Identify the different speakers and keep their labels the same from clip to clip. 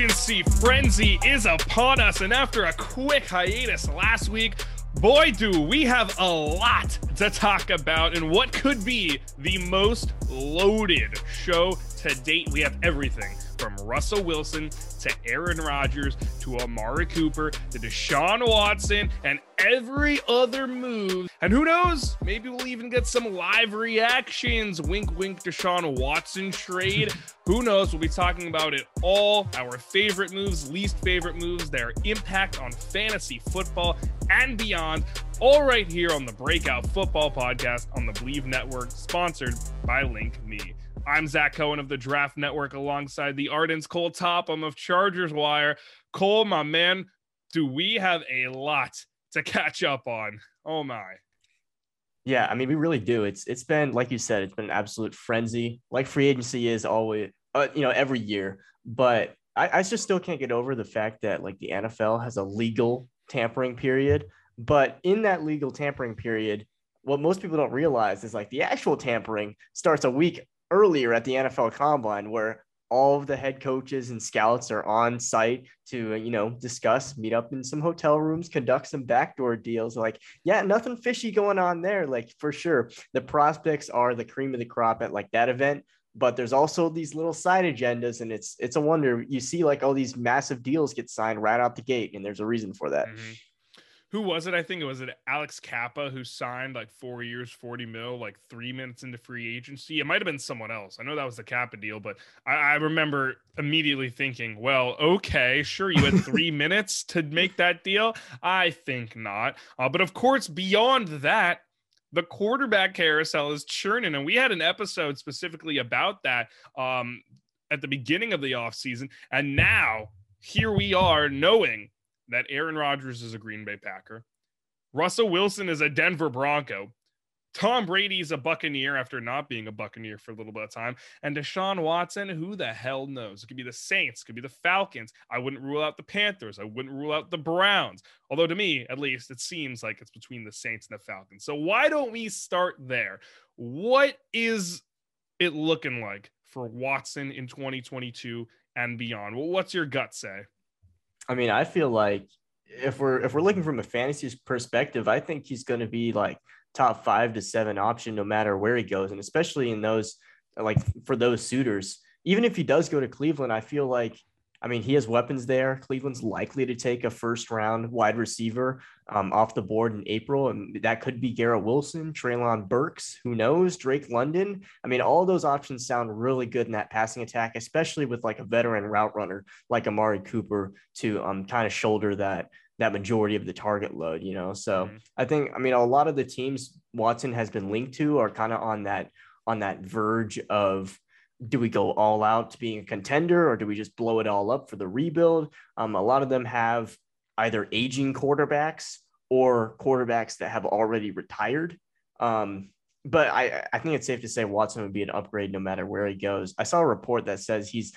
Speaker 1: Free agency frenzy is upon us. And after a quick hiatus last week, boy, do we have a lot to talk about and what could be the most loaded show to date. We have everything from Russell Wilson to Aaron Rodgers to Amari Cooper to Deshaun Watson and every other move. And who knows? Maybe we'll even get some live reactions. Wink, wink, Deshaun Watson trade. who knows? We'll be talking about it all our favorite moves, least favorite moves, their impact on fantasy football and beyond. All right here on the Breakout Football Podcast on the Believe Network, sponsored by Link Me. I'm Zach Cohen of the Draft Network alongside the Ardens Cole Topham of Chargers Wire. Cole, my man, do we have a lot to catch up on? Oh my.
Speaker 2: Yeah, I mean, we really do. It's it's been like you said, it's been an absolute frenzy, like free agency is always, uh, you know, every year. But I, I just still can't get over the fact that like the NFL has a legal tampering period, but in that legal tampering period, what most people don't realize is like the actual tampering starts a week earlier at the NFL Combine, where all of the head coaches and scouts are on site to you know discuss meet up in some hotel rooms conduct some backdoor deals. Like yeah nothing fishy going on there like for sure. The prospects are the cream of the crop at like that event but there's also these little side agendas and it's it's a wonder. You see like all these massive deals get signed right out the gate and there's a reason for that.
Speaker 1: Mm-hmm who was it? I think it was it Alex Cappa who signed like four years, 40 mil, like three minutes into free agency. It might have been someone else. I know that was the Cappa deal, but I, I remember immediately thinking, well, okay, sure, you had three minutes to make that deal. I think not. Uh, but of course, beyond that, the quarterback carousel is churning. And we had an episode specifically about that um, at the beginning of the offseason. And now here we are knowing that Aaron Rodgers is a Green Bay Packer. Russell Wilson is a Denver Bronco. Tom Brady is a Buccaneer after not being a Buccaneer for a little bit of time. And Deshaun Watson, who the hell knows? It could be the Saints, it could be the Falcons. I wouldn't rule out the Panthers. I wouldn't rule out the Browns. Although to me, at least, it seems like it's between the Saints and the Falcons. So why don't we start there? What is it looking like for Watson in 2022 and beyond? Well, what's your gut say?
Speaker 2: I mean, I feel like if we're if we're looking from a fantasy perspective, I think he's going to be like top five to seven option no matter where he goes, and especially in those like for those suitors. Even if he does go to Cleveland, I feel like I mean, he has weapons there. Cleveland's likely to take a first round wide receiver um, off the board in April. And that could be Garrett Wilson, Treylon Burks, who knows, Drake London. I mean, all those options sound really good in that passing attack, especially with like a veteran route runner like Amari Cooper to um, kind of shoulder that that majority of the target load, you know. So mm-hmm. I think, I mean, a lot of the teams Watson has been linked to are kind of on that on that verge of do we go all out to being a contender or do we just blow it all up for the rebuild? Um, a lot of them have either aging quarterbacks or quarterbacks that have already retired. Um, but I, I think it's safe to say Watson would be an upgrade no matter where he goes. I saw a report that says he's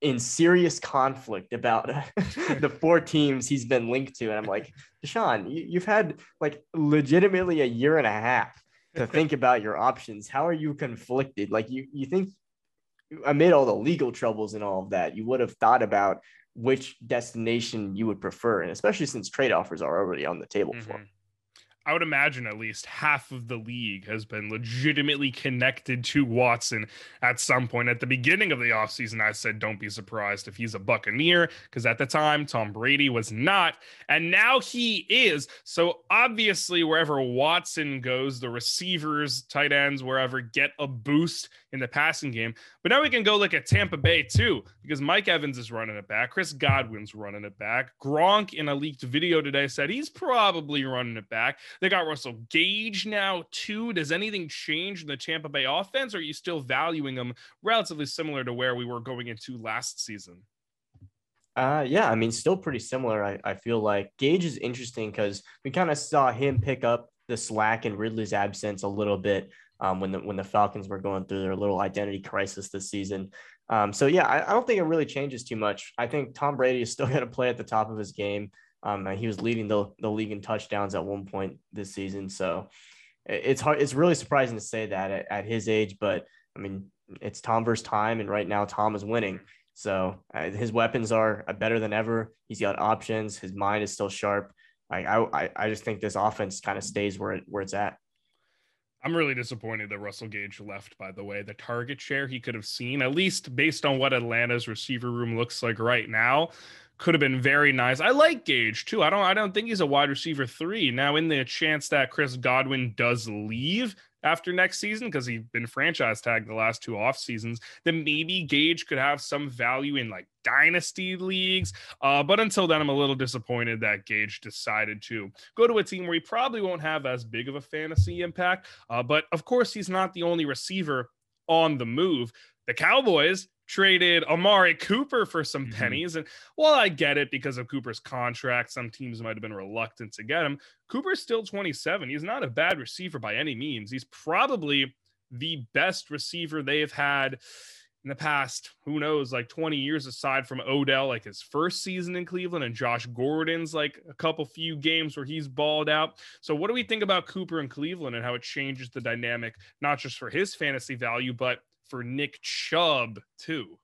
Speaker 2: in serious conflict about the four teams he's been linked to. And I'm like, Deshaun, you, you've had like legitimately a year and a half to think about your options. How are you conflicted? Like you, you think amid all the legal troubles and all of that, you would have thought about which destination you would prefer, and especially since trade offers are already on the table mm-hmm. for. Him.
Speaker 1: I would imagine at least half of the league has been legitimately connected to Watson at some point. At the beginning of the offseason, I said, don't be surprised if he's a Buccaneer, because at the time, Tom Brady was not. And now he is. So obviously, wherever Watson goes, the receivers, tight ends, wherever get a boost in the passing game. But now we can go look at Tampa Bay too, because Mike Evans is running it back. Chris Godwin's running it back. Gronk in a leaked video today said he's probably running it back. They got Russell Gage now too. Does anything change in the Tampa Bay offense? Or are you still valuing them relatively similar to where we were going into last season?
Speaker 2: Uh, yeah, I mean, still pretty similar. I, I feel like Gage is interesting because we kind of saw him pick up the slack in Ridley's absence a little bit um, when the when the Falcons were going through their little identity crisis this season. Um, so yeah, I, I, don't think it really changes too much. I think Tom Brady is still going to play at the top of his game. Um, he was leading the, the league in touchdowns at one point this season. So it's hard. It's really surprising to say that at, at his age, but I mean, it's Tom versus time, and right now Tom is winning. So uh, his weapons are better than ever. He's got options. His mind is still sharp. I I, I just think this offense kind of stays where it where it's at.
Speaker 1: I'm really disappointed that Russell Gage left, by the way. The target share he could have seen, at least based on what Atlanta's receiver room looks like right now, could have been very nice. I like Gage too. I don't I don't think he's a wide receiver three. Now, in the chance that Chris Godwin does leave, after next season because he's been franchise tagged the last two off seasons, then maybe Gage could have some value in like dynasty leagues. Uh, but until then, I'm a little disappointed that Gage decided to go to a team where he probably won't have as big of a fantasy impact. Uh, but of course, he's not the only receiver on the move. The Cowboys traded Amari Cooper for some mm-hmm. pennies. And while I get it because of Cooper's contract, some teams might have been reluctant to get him. Cooper's still 27. He's not a bad receiver by any means. He's probably the best receiver they have had in the past, who knows, like 20 years aside from Odell, like his first season in Cleveland, and Josh Gordon's like a couple few games where he's balled out. So, what do we think about Cooper in Cleveland and how it changes the dynamic, not just for his fantasy value, but for Nick Chubb too.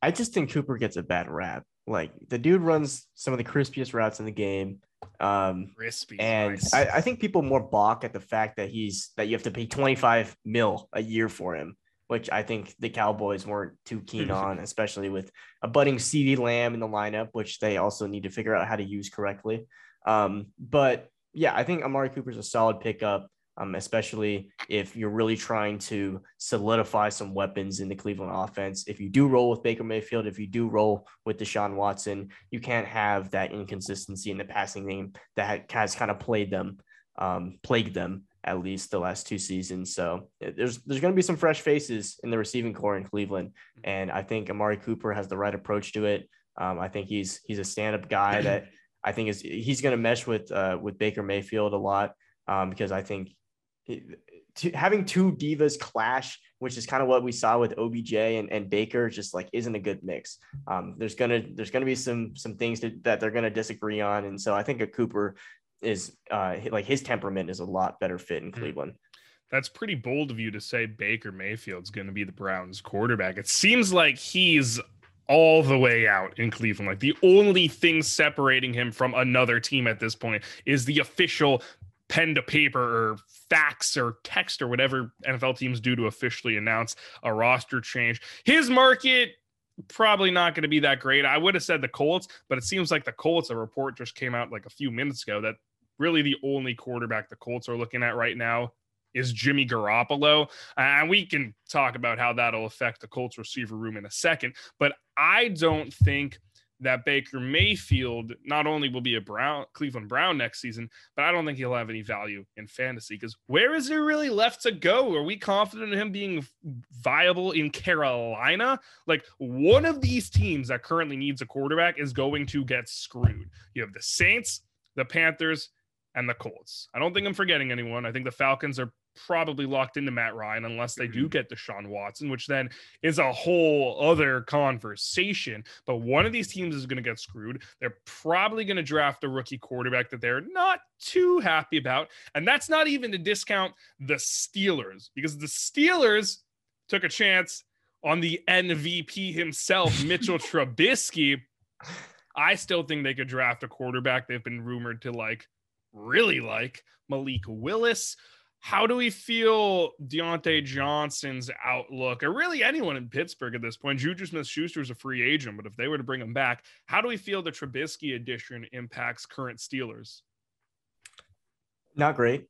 Speaker 2: I just think Cooper gets a bad rap. Like the dude runs some of the crispiest routes in the game. Um,
Speaker 1: Crispy,
Speaker 2: and nice. I, I, think people more balk at the fact that he's that you have to pay 25 mil a year for him, which I think the Cowboys weren't too keen on, especially with a budding CeeDee Lamb in the lineup, which they also need to figure out how to use correctly. Um, but yeah, I think Amari Cooper's a solid pickup um, especially if you're really trying to solidify some weapons in the Cleveland offense. If you do roll with Baker Mayfield, if you do roll with Deshaun Watson, you can't have that inconsistency in the passing game that has kind of played them, um, plagued them at least the last two seasons. So there's there's going to be some fresh faces in the receiving corps in Cleveland, and I think Amari Cooper has the right approach to it. Um, I think he's he's a stand up guy that I think is he's going to mesh with uh, with Baker Mayfield a lot um, because I think having two divas clash, which is kind of what we saw with OBJ and, and Baker, just like isn't a good mix. Um, there's gonna there's gonna be some some things to, that they're gonna disagree on, and so I think a Cooper is uh, like his temperament is a lot better fit in hmm. Cleveland.
Speaker 1: That's pretty bold of you to say Baker Mayfield's going to be the Browns quarterback. It seems like he's all the way out in Cleveland. Like the only thing separating him from another team at this point is the official pen to paper or fax or text or whatever NFL teams do to officially announce a roster change. His market probably not going to be that great. I would have said the Colts, but it seems like the Colts, a report just came out like a few minutes ago that really the only quarterback the Colts are looking at right now is Jimmy Garoppolo. And we can talk about how that'll affect the Colts receiver room in a second, but I don't think that Baker Mayfield not only will be a Brown Cleveland Brown next season, but I don't think he'll have any value in fantasy because where is there really left to go? Are we confident in him being viable in Carolina? Like one of these teams that currently needs a quarterback is going to get screwed. You have the Saints, the Panthers, and the Colts. I don't think I'm forgetting anyone. I think the Falcons are probably locked into Matt Ryan unless they do mm-hmm. get Deshaun Watson, which then is a whole other conversation. But one of these teams is going to get screwed. They're probably going to draft a rookie quarterback that they're not too happy about. And that's not even to discount the Steelers because the Steelers took a chance on the MVP himself, Mitchell Trubisky. I still think they could draft a quarterback they've been rumored to like really like Malik Willis. How do we feel Diontae Johnson's outlook, or really anyone in Pittsburgh at this point? Juju Smith Schuster is a free agent, but if they were to bring him back, how do we feel the Trubisky addition impacts current Steelers?
Speaker 2: Not great.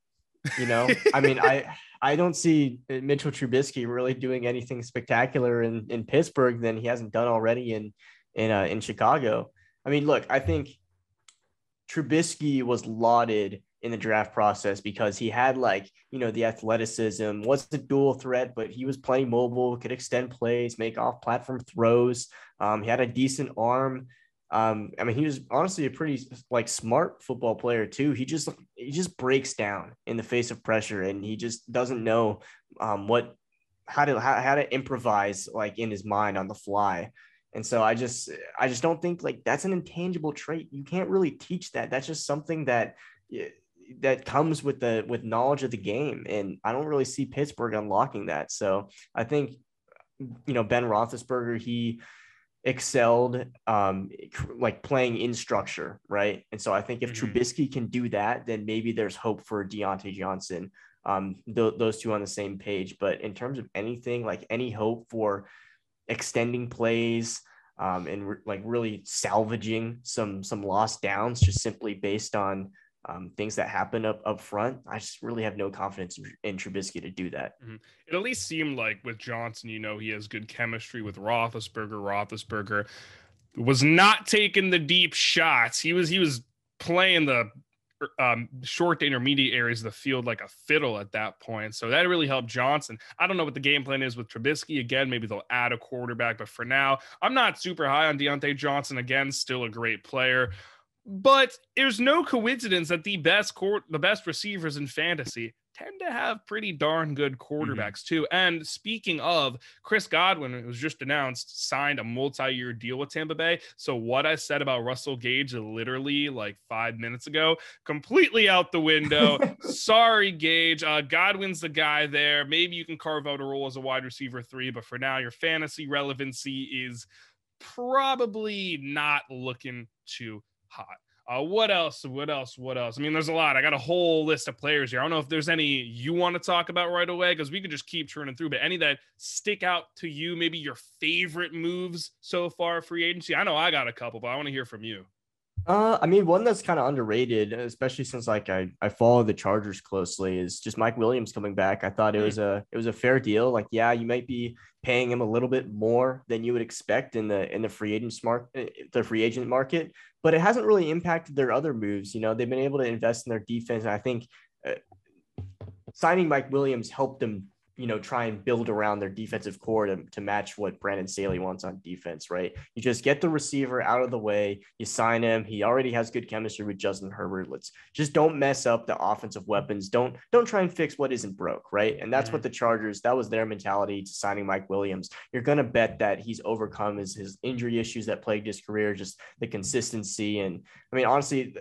Speaker 2: You know, I mean, I I don't see Mitchell Trubisky really doing anything spectacular in in Pittsburgh than he hasn't done already in in uh, in Chicago. I mean, look, I think Trubisky was lauded in the draft process because he had like you know the athleticism was a dual threat but he was plenty mobile could extend plays make off platform throws um, he had a decent arm um, i mean he was honestly a pretty like smart football player too he just he just breaks down in the face of pressure and he just doesn't know um, what how to how, how to improvise like in his mind on the fly and so I just I just don't think like that's an intangible trait. You can't really teach that. That's just something that that comes with the with knowledge of the game, and I don't really see Pittsburgh unlocking that. So I think you know Ben Roethlisberger he excelled um like playing in structure right and so i think if mm-hmm. trubisky can do that then maybe there's hope for Diontae johnson um th- those two on the same page but in terms of anything like any hope for extending plays um and re- like really salvaging some some lost downs just simply based on um, things that happen up up front. I just really have no confidence in, in Trubisky to do that. Mm-hmm.
Speaker 1: It at least seemed like with Johnson, you know, he has good chemistry with Roethlisberger. Roethlisberger was not taking the deep shots. He was he was playing the um, short to intermediate areas of the field like a fiddle at that point. So that really helped Johnson. I don't know what the game plan is with Trubisky. Again, maybe they'll add a quarterback, but for now, I'm not super high on Diontae Johnson. Again, still a great player. But there's no coincidence that the best court, the best receivers in fantasy tend to have pretty darn good mm-hmm. quarterbacks mm-hmm. too. And speaking of Chris Godwin, it was just announced, signed a multi-year deal with Tampa Bay. So what I said about Russell Gage literally like five minutes ago, completely out the window. Sorry, Gage. Uh, Godwin's the guy there. Maybe you can carve out a role as a wide receiver three, but for now, your fantasy relevancy is probably not looking too hot. Uh, what else? What else? What else? I mean, there's a lot. I got a whole list of players here. I don't know if there's any you want to talk about right away because we could just keep turning through. But any that stick out to you, maybe your favorite moves so far free agency. I know I got a couple, but I want to hear from you.
Speaker 2: Uh, I mean, one that's kind of underrated, especially since like I I follow the Chargers closely, is just Mike Williams coming back. I thought it hmm. was a it was a fair deal. Like, yeah, you might be paying him a little bit more than you would expect in the in the free agent smart eh, the free agent market, but it hasn't really impacted their other moves. You know, they've been able to invest in their defense, and I think uh, signing Mike Williams helped them you know, try and build around their defensive core to, to match what Brandon Staley wants on defense, right? You just get the receiver out of the way, you sign him. He already has good chemistry with Justin Herbert. Let's just don't mess up the offensive weapons. Don't don't try and fix what isn't broke, right? And that's mm-hmm. what the Chargers, that was their mentality to signing Mike Williams. You're gonna bet that he's overcome his his injury issues that plagued his career, just the consistency. And I mean, honestly,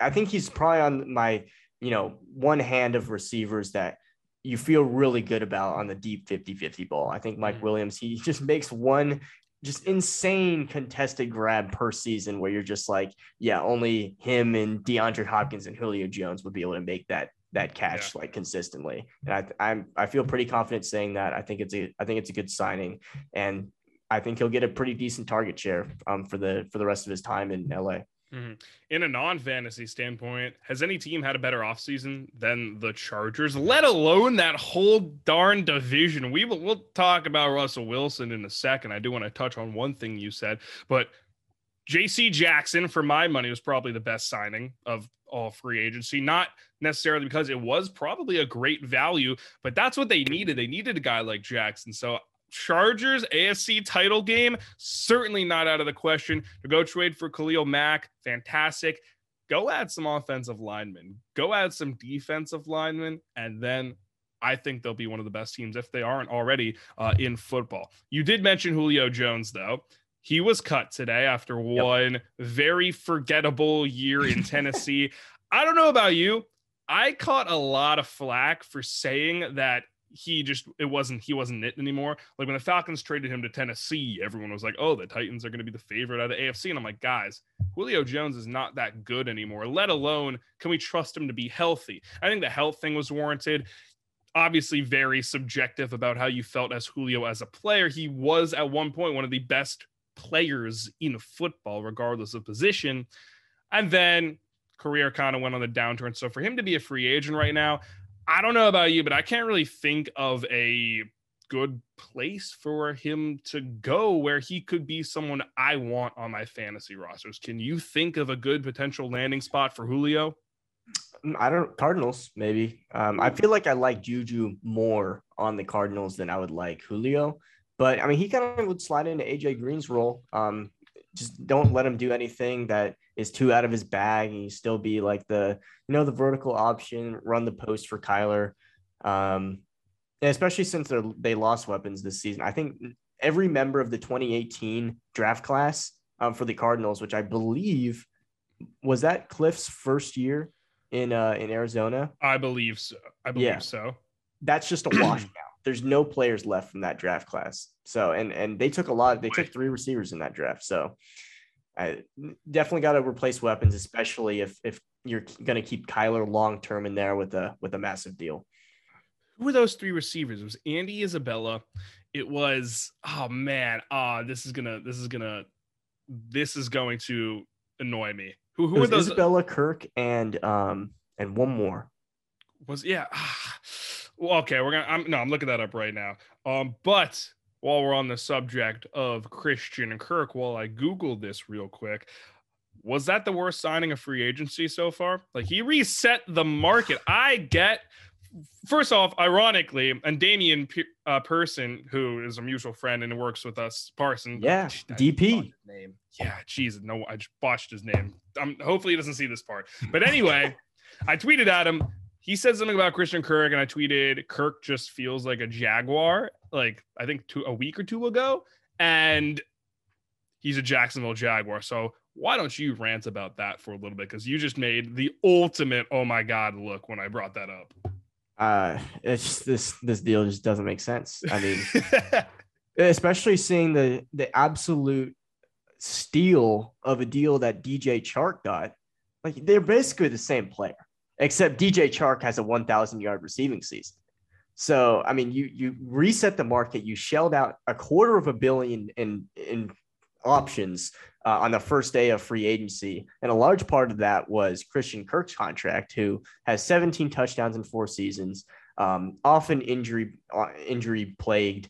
Speaker 2: I think he's probably on my, you know, one hand of receivers that you feel really good about on the deep 50-50 ball. I think Mike mm-hmm. Williams, he just makes one just insane contested grab per season where you're just like, yeah, only him and DeAndre Hopkins and Julio Jones would be able to make that that catch yeah. like consistently. And I I'm I feel pretty confident saying that. I think it's a I think it's a good signing and I think he'll get a pretty decent target share um, for the for the rest of his time in LA.
Speaker 1: Mm-hmm. In a non fantasy standpoint, has any team had a better offseason than the Chargers, let alone that whole darn division? We will we'll talk about Russell Wilson in a second. I do want to touch on one thing you said, but JC Jackson, for my money, was probably the best signing of all free agency. Not necessarily because it was probably a great value, but that's what they needed. They needed a guy like Jackson. So Chargers AFC title game, certainly not out of the question. To go trade for Khalil Mack, fantastic. Go add some offensive linemen, go add some defensive linemen, and then I think they'll be one of the best teams if they aren't already uh, in football. You did mention Julio Jones, though. He was cut today after one very forgettable year in Tennessee. I don't know about you. I caught a lot of flack for saying that he just it wasn't he wasn't it anymore. Like when the Falcons traded him to Tennessee, everyone was like, "Oh, the Titans are going to be the favorite out of the AFC." And I'm like, "Guys, Julio Jones is not that good anymore. Let alone can we trust him to be healthy?" I think the health thing was warranted. Obviously, very subjective about how you felt as Julio as a player. He was at one point one of the best players in football, regardless of position. And then career kind of went on the downturn. So for him to be a free agent right now, I don't know about you, but I can't really think of a good place for him to go where he could be someone I want on my fantasy rosters. Can you think of a good potential landing spot for Julio?
Speaker 2: Mm, I don't Cardinals maybe. Um, I feel like I like Juju more on the Cardinals than I would like Julio, but I mean he kind of would slide into AJ Green's role. Um, just don't let him do anything that is too out of his bag, and you still be like the you know the vertical option, run the post for Kyler. Um, and especially since they lost weapons this season, I think every member of the 2018 draft class um, for the Cardinals, which I believe was that Kliff's first year in uh, in Arizona.
Speaker 1: I believe so. I believe yeah. so.
Speaker 2: That's just a wash now. There's no players left from that draft class. So and and they took a lot. They took three receivers in that draft. So I definitely got to replace weapons, especially if if you're going to keep Kyler long term in there with a with a massive deal.
Speaker 1: Who were those three receivers? It was Andy Isabella. It was oh man, ah, oh, this is gonna this is gonna this is going to annoy me. Who who
Speaker 2: are
Speaker 1: those?
Speaker 2: Isabella Kirk and um and one more.
Speaker 1: Was yeah. well, okay, we're gonna. I'm no, I'm looking that up right now. Um, but while we're on the subject of Christian Kirk, while I Googled this real quick, was that the worst signing of free agency so far? Like he reset the market. I get first off, ironically, and Damian uh, Person, who is a mutual friend and works with us, Parson.
Speaker 2: Yeah, DP
Speaker 1: name. Yeah, jeez, no, I just botched his name. Um, hopefully he doesn't see this part. But anyway, I tweeted at him. He said something about Christian Kirk, and I tweeted, "Kirk just feels like a Jaguar." Like I think two, a week or two ago, and he's a Jacksonville Jaguar. So why don't you rant about that for a little bit? Because you just made the ultimate oh my god look when I brought that up
Speaker 2: uh it's this this deal just doesn't make sense i mean especially seeing the the absolute steal of a deal that dj chark got like they're basically the same player except dj chark has a 1000 yard receiving season so i mean you you reset the market you shelled out a quarter of a billion in in options uh, on the first day of free agency. And a large part of that was Christian Kirk's contract, who has 17 touchdowns in four seasons, um, often injury uh, injury plagued,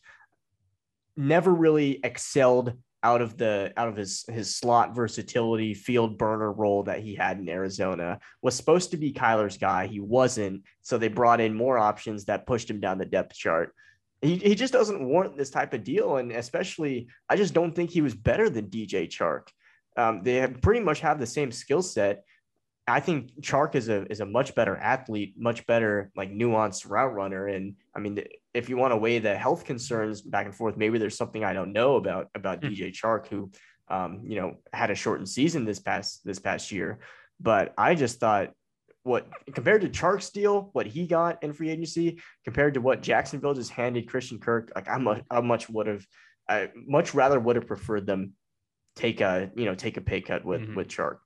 Speaker 2: never really excelled out of the out of his his slot versatility field burner role that he had in Arizona was supposed to be Kyler's guy he wasn't so they brought in more options that pushed him down the depth chart he, he just doesn't warrant this type of deal. And especially, I just don't think he was better than DJ Chark. Um, they pretty much have the same skill set. I think Chark is a is a much better athlete, much better like nuanced route runner. And I mean, if you want to weigh the health concerns back and forth, maybe there's something I don't know about about mm. DJ Chark, who um, you know had a shortened season this past this past year. But I just thought what compared to Chark's deal, what he got in free agency, compared to what Jacksonville just handed Christian Kirk, like I'm much, I much would have, I much rather would have preferred them take a you know take a pay cut with mm-hmm. with Chark.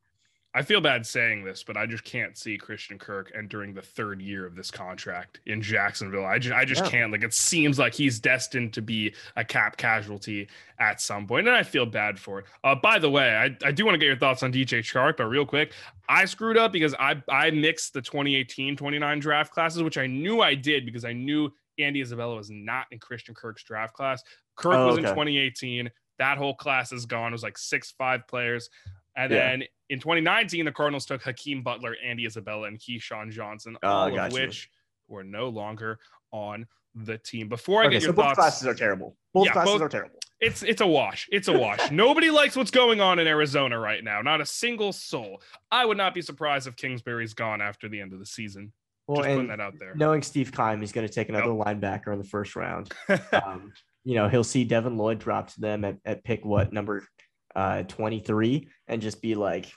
Speaker 1: I feel bad saying this, but I just can't see Christian Kirk entering the third year of this contract in Jacksonville. I just I just yeah. can't. Like it seems like he's destined to be a cap casualty at some point, and I feel bad for it. Uh, by the way, I, I do want to get your thoughts on DJ Chark, but real quick, I screwed up because I I mixed the 2018-29 draft classes, which I knew I did because I knew Andy Isabella was not in Christian Kirk's draft class. Kirk oh, was okay. in 2018. That whole class is gone. It was like six five players. And yeah. then in 2019, the Cardinals took Hakeem Butler, Andy Isabella, and KeeSean Johnson, oh, all of which were no longer on the team. Before I okay, get your so
Speaker 2: both classes are terrible. Both yeah, classes both, are terrible.
Speaker 1: It's it's a wash. It's a wash. Nobody likes what's going on in Arizona right now. Not a single soul. I would not be surprised if Kingsbury's gone after the end of the season. Well, Just putting that out there.
Speaker 2: Knowing Steve Keim, he's going to take another yep. linebacker in the first round. um, you know, he'll see Devin Lloyd drop to them at, at pick what number uh, 23 and just be like,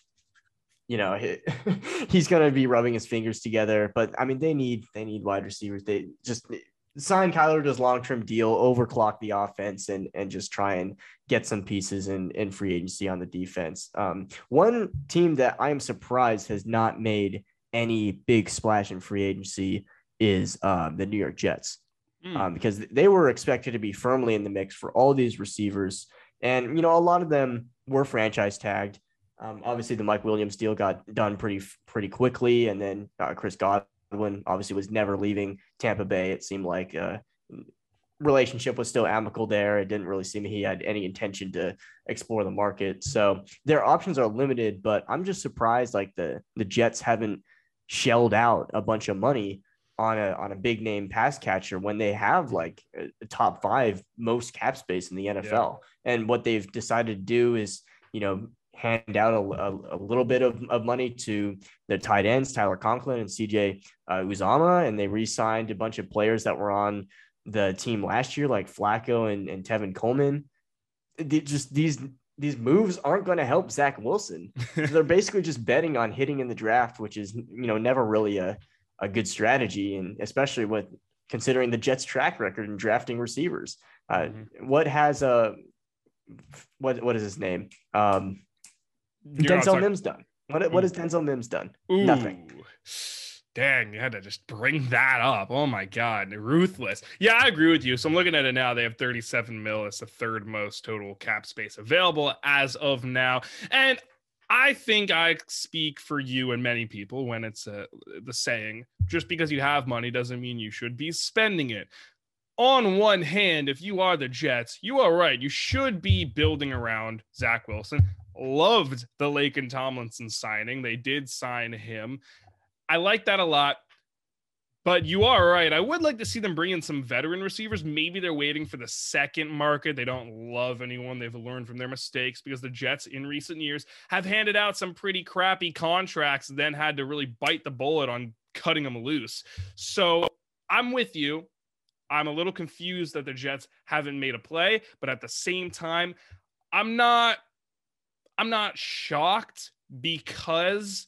Speaker 2: you know, he, he's going to be rubbing his fingers together. But I mean, they need they need wide receivers. They just sign Kyler to his long term deal, overclock the offense, and and just try and get some pieces in in free agency on the defense. Um, one team that I am surprised has not made any big splash in free agency is um, the New York Jets. Mm. Um, because they were expected to be firmly in the mix for all these receivers. And, you know, a lot of them were franchise tagged. Um, obviously, the Mike Williams deal got done pretty pretty quickly, and then uh, Chris Godwin obviously was never leaving Tampa Bay. It seemed like uh, relationship was still amicable there. It didn't really seem he had any intention to explore the market. So their options are limited, but I'm just surprised like the the Jets haven't shelled out a bunch of money on a on a big name pass catcher when they have like a top five most cap space in the NFL. Yeah. And what they've decided to do is, you know, hand out a, a, a, little bit of, of money to the tight ends, Tyler Conklin and CJ uh, Uzomah, and they re-signed a bunch of players that were on the team last year, like Flacco and, and Tevin Coleman. They just these these moves aren't going to help Zach Wilson. They're basically just betting on hitting in the draft, which is you know never really a, a good strategy, and especially with considering the Jets' track record in drafting receivers. Uh, mm-hmm. What has a uh, what what is his name? Um, Denzel Mims done. What what has Denzel Mims done? Ooh. Nothing.
Speaker 1: Dang, you had to just bring that up. Oh my god, ruthless. Yeah, I agree with you. So I'm looking at it now. They have 37 mil. It's the third most total cap space available as of now. And I think I speak for you and many people when it's uh, the saying, just because you have money doesn't mean you should be spending it. On one hand, if you are the Jets, you are right. You should be building around Zach Wilson. Loved the Laken Tomlinson signing. They did sign him. I like that a lot. But you are right. I would like to see them bring in some veteran receivers. Maybe they're waiting for the second market. They don't love anyone. They've learned from their mistakes because the Jets in recent years have handed out some pretty crappy contracts, then had to really bite the bullet on cutting them loose. So I'm with you. I'm a little confused that the Jets haven't made a play, but at the same time, I'm not I'm not shocked because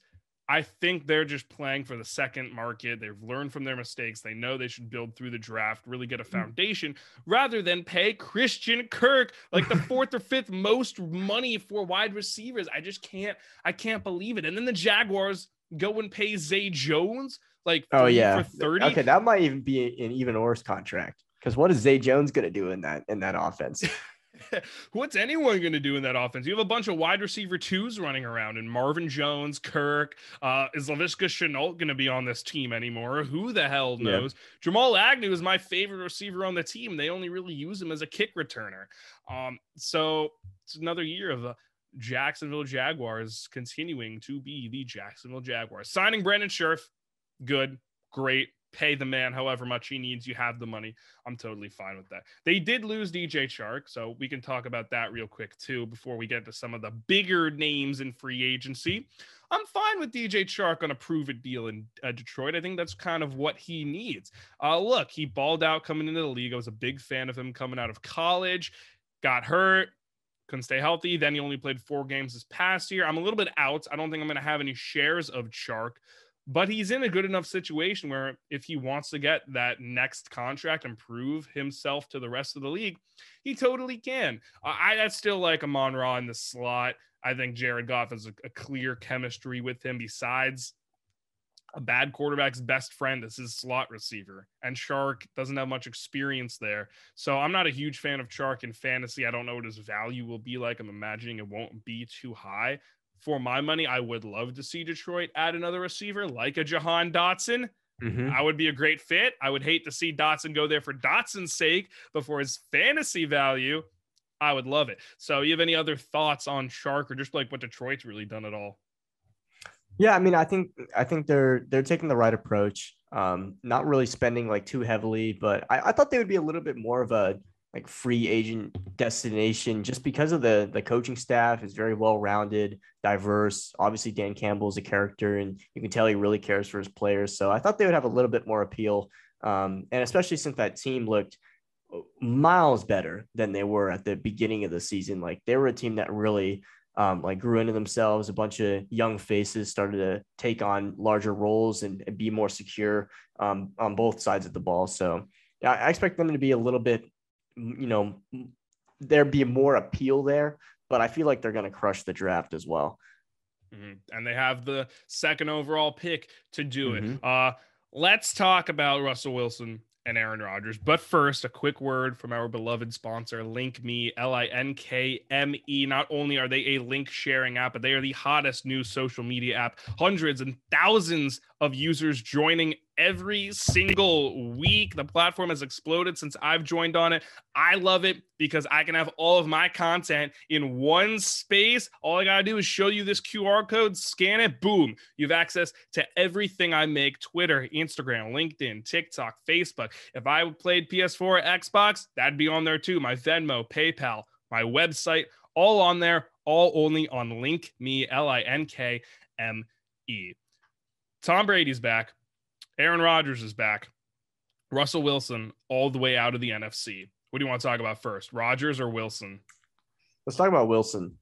Speaker 1: I think they're just playing for the second market. They've learned from their mistakes. They know they should build through the draft, really get a mm. foundation rather than pay Christian Kirk like the fourth or fifth most money for wide receivers. I just can't, I can't believe it. And then the Jaguars go and pay Zay Jones like
Speaker 2: oh yeah, 30. Okay, that might even be an even worse contract because what is Zay Jones going to do in that in that offense?
Speaker 1: What's anyone going to do in that offense? You have a bunch of wide receiver twos running around, and Marvin Jones, Kirk. Uh, is Laviska Shenault going to be on this team anymore? Who the hell knows? Yep. Jamal Agnew is my favorite receiver on the team. They only really use him as a kick returner. Um, so it's another year of the Jacksonville Jaguars continuing to be the Jacksonville Jaguars. Signing Brandon Scherff, good, great pay the man however much he needs. You have the money. I'm totally fine with that. They did lose DJ Chark, so we can talk about that real quick too before we get to some of the bigger names in free agency. I'm fine with DJ Chark on a prove it deal in uh, Detroit. I think that's kind of what he needs. Uh, look, he balled out coming into the league. I was a big fan of him coming out of college. Got hurt, couldn't stay healthy. Then he only played four games this past year. I'm a little bit out. I don't think I'm going to have any shares of Chark but he's in a good enough situation where if he wants to get that next contract and prove himself to the rest of the league, he totally can. I that's still like Amon Ra in the slot. I think Jared Goff has a, a clear chemistry with him. Besides, a bad quarterback's best friend is his slot receiver, and Chark doesn't have much experience there. So I'm not a huge fan of Chark in fantasy. I don't know what his value will be like. I'm imagining it won't be too high, for my money, I would love to see Detroit add another receiver like a Jahan Dotson. Mm-hmm. I would be a great fit. I would hate to see Dotson go there for Dotson's sake, but for his fantasy value, I would love it. So, you have any other thoughts on Chark or just like what Detroit's really done at all?
Speaker 2: Yeah, I mean, I think I think they're they're taking the right approach. Um, not really spending like too heavily, but I, I thought they would be a little bit more of a like free agent destination just because of the the coaching staff is very well rounded, diverse. Obviously, Dan Campbell is a character, and you can tell he really cares for his players. So I thought they would have a little bit more appeal, um, and especially since that team looked miles better than they were at the beginning of the season. Like they were a team that really um, like grew into themselves. A bunch of young faces started to take on larger roles and, and be more secure um, on both sides of the ball. So I expect them to be a little bit you know, there'd be more appeal there, but I feel like they're going to crush the draft as well.
Speaker 1: Mm-hmm. And they have the second overall pick to do mm-hmm. it. Uh, let's talk about Russell Wilson and Aaron Rodgers. But first, a quick word from our beloved sponsor, LinkMe, L I N K M E. Not only are they a link sharing app, but they are the hottest new social media app. Hundreds and thousands of users joining every single week. The platform has exploded since I've joined on it. I love it because I can have all of my content in one space. All I got to do is show you this QR code, scan it, boom. You have access to everything I make Twitter, Instagram, LinkedIn, TikTok, Facebook. If I played PS4 or Xbox, that'd be on there too. My Venmo, PayPal, my website, all on there, all only on Link Me, L I N K M E. Tom Brady's back. Aaron Rodgers is back. Russell Wilson all the way out of the NFC. What do you want to talk about first, Rodgers or Wilson?
Speaker 2: Let's talk about Wilson.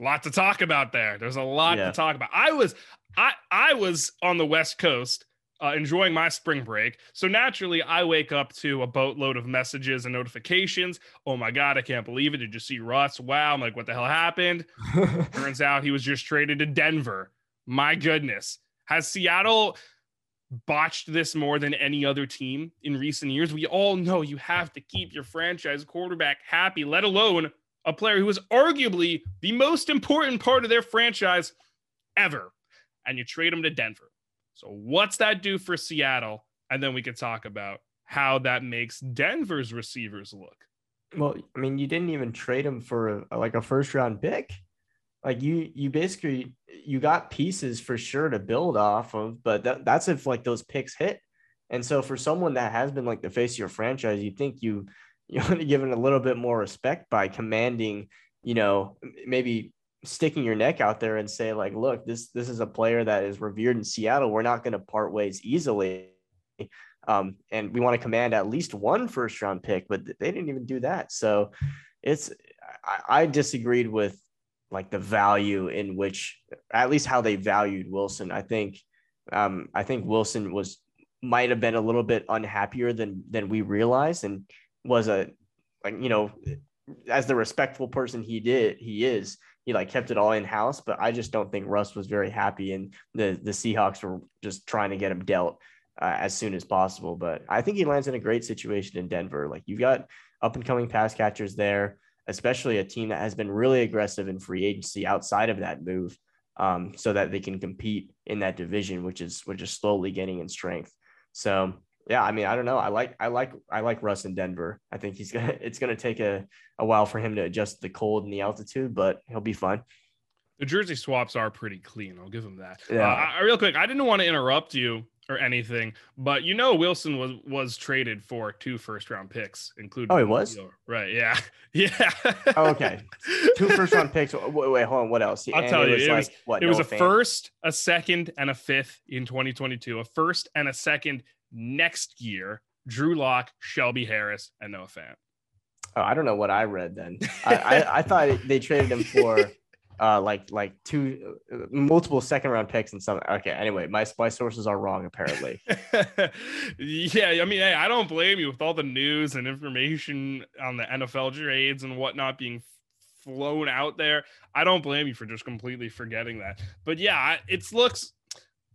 Speaker 1: A lot to talk about there. There's a lot yeah. to talk about. I was I I was on the West Coast uh, enjoying my spring break. So naturally, I wake up to a boatload of messages and notifications. Oh my God, I can't believe it. Did you see Russ? Wow. I'm like, what the hell happened? Turns out he was just traded to Denver. My goodness. Has Seattle botched this more than any other team in recent years. We all know you have to keep your franchise quarterback happy, let alone a player who is arguably the most important part of their franchise ever. And you trade him to Denver. So, what's that do for Seattle? And then we could talk about how that makes Denver's receivers look.
Speaker 2: Well, I mean, you didn't even trade him for a, like a first round pick like you you basically you got pieces for sure to build off of but that, that's if like those picks hit. And so for someone that has been like the face of your franchise you think you you want to give it a little bit more respect by commanding you know maybe sticking your neck out there and say like look this this is a player that is revered in seattle. We're not going to part ways easily. Um, and we want to command at least one first round pick but they didn't even do that. So it's I, I disagreed with like the value in which at least how they valued Wilson. I think um, I think Wilson was might have been a little bit unhappier than than we realized and was a like you know as the respectful person he did he is he like kept it all in house but I just don't think Russ was very happy and the the Seahawks were just trying to get him dealt uh, as soon as possible. But I think he lands in a great situation in Denver. Like you've got up and coming pass catchers there especially a team that has been really aggressive in free agency outside of that move, um, so that they can compete in that division, which is which is slowly gaining in strength. So yeah, I mean, I don't know. I like I like I like Russ in Denver. I think he's gonna it's gonna take a, a while for him to adjust the cold and the altitude, but he'll be fine.
Speaker 1: The jersey swaps are pretty clean. I'll give him that. Yeah. Uh, real quick, I didn't want to interrupt you or anything, but you know Wilson was was traded for two first round picks, including.
Speaker 2: Oh, it was
Speaker 1: right. Yeah, yeah.
Speaker 2: oh, okay, two first round picks. Wait, wait, hold on. What else?
Speaker 1: I'll and tell you. It was, it like, was, what, it was a fan? first, a second, and a fifth in 2022. A first and a second next year. Drew Lock, Shelby Harris, and Noah Fant.
Speaker 2: Oh, I don't know what I read then. I, I, I thought they traded him for uh, like like two uh, multiple second round picks and some. Okay, anyway, my my sources are wrong apparently.
Speaker 1: yeah, I mean, hey, I don't blame you with all the news and information on the NFL trades and whatnot being flown out there. I don't blame you for just completely forgetting that. But yeah, it looks.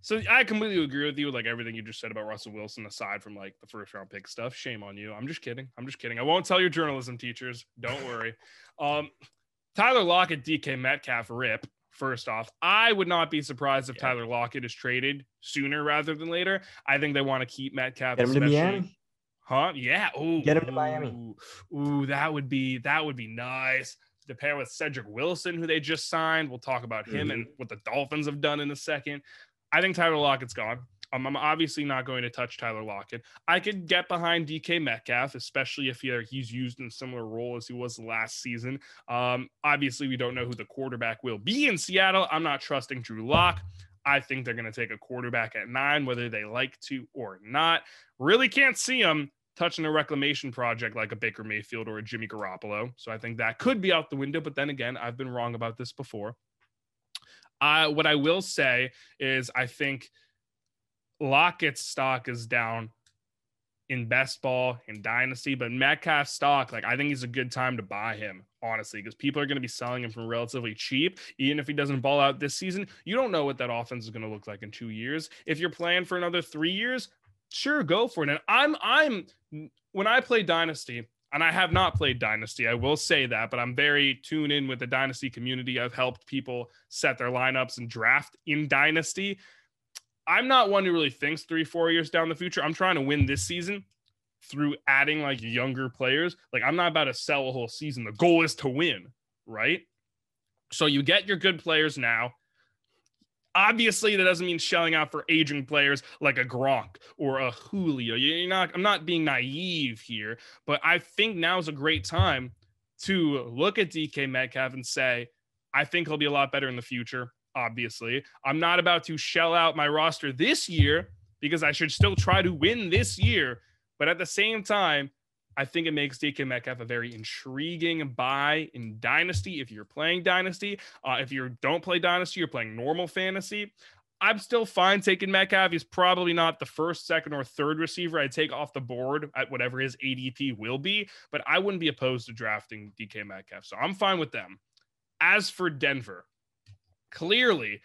Speaker 1: So I completely agree with you with like everything you just said about Russell Wilson, aside from like the first round pick stuff. Shame on you. I'm just kidding. I'm just kidding. I won't tell your journalism teachers. Don't worry. Um, Tyler Lockett, DK Metcalf, rip. First off, I would not be surprised if yeah. Tyler Lockett is traded sooner rather than later. I think they want to keep Metcalf.
Speaker 2: Get him to Miami.
Speaker 1: Huh? Yeah. Ooh,
Speaker 2: Get him to Miami.
Speaker 1: Ooh, that would be that would be nice to pair with Cedric Wilson, who they just signed. We'll talk about him mm-hmm. and what the Dolphins have done in a second. I think Tyler Lockett's gone. Um, I'm obviously not going to touch Tyler Lockett. I could get behind DK Metcalf, especially if he, he's used in a similar role as he was last season. Um, obviously, we don't know who the quarterback will be in Seattle. I'm not trusting Drew Lock. I think they're going to take a quarterback at nine, whether they like to or not. Really can't see him touching a reclamation project like a Baker Mayfield or a Jimmy Garoppolo. So I think that could be out the window. But then again, I've been wrong about this before. Uh, what I will say is, I think – Lockett's stock is down in best ball in dynasty, but Metcalf stock, like I think he's a good time to buy him, honestly, because people are going to be selling him for relatively cheap. Even if he doesn't ball out this season, you don't know what that offense is going to look like in two years. If you're playing for another three years, sure, go for it. And I'm I'm when I play Dynasty, and I have not played Dynasty, I will say that, but I'm very tuned in with the Dynasty community. I've helped people set their lineups and draft in Dynasty. I'm not one who really thinks three, four years down the future. I'm trying to win this season through adding like younger players. Like I'm not about to sell a whole season. The goal is to win, right? So you get your good players now. Obviously, that doesn't mean shelling out for aging players like a Gronk or a Julio. You're not. I'm not being naive here, but I think now is a great time to look at DK Metcalf and say, I think he'll be a lot better in the future. Obviously, I'm not about to shell out my roster this year because I should still try to win this year. But at the same time, I think it makes DK Metcalf a very intriguing buy in Dynasty. If you're playing Dynasty, uh, if you don't play Dynasty, you're playing normal fantasy. I'm still fine taking Metcalf. He's probably not the first, second, or third receiver I'd take off the board at whatever his ADP will be, but I wouldn't be opposed to drafting DK Metcalf. So I'm fine with them. As for Denver, clearly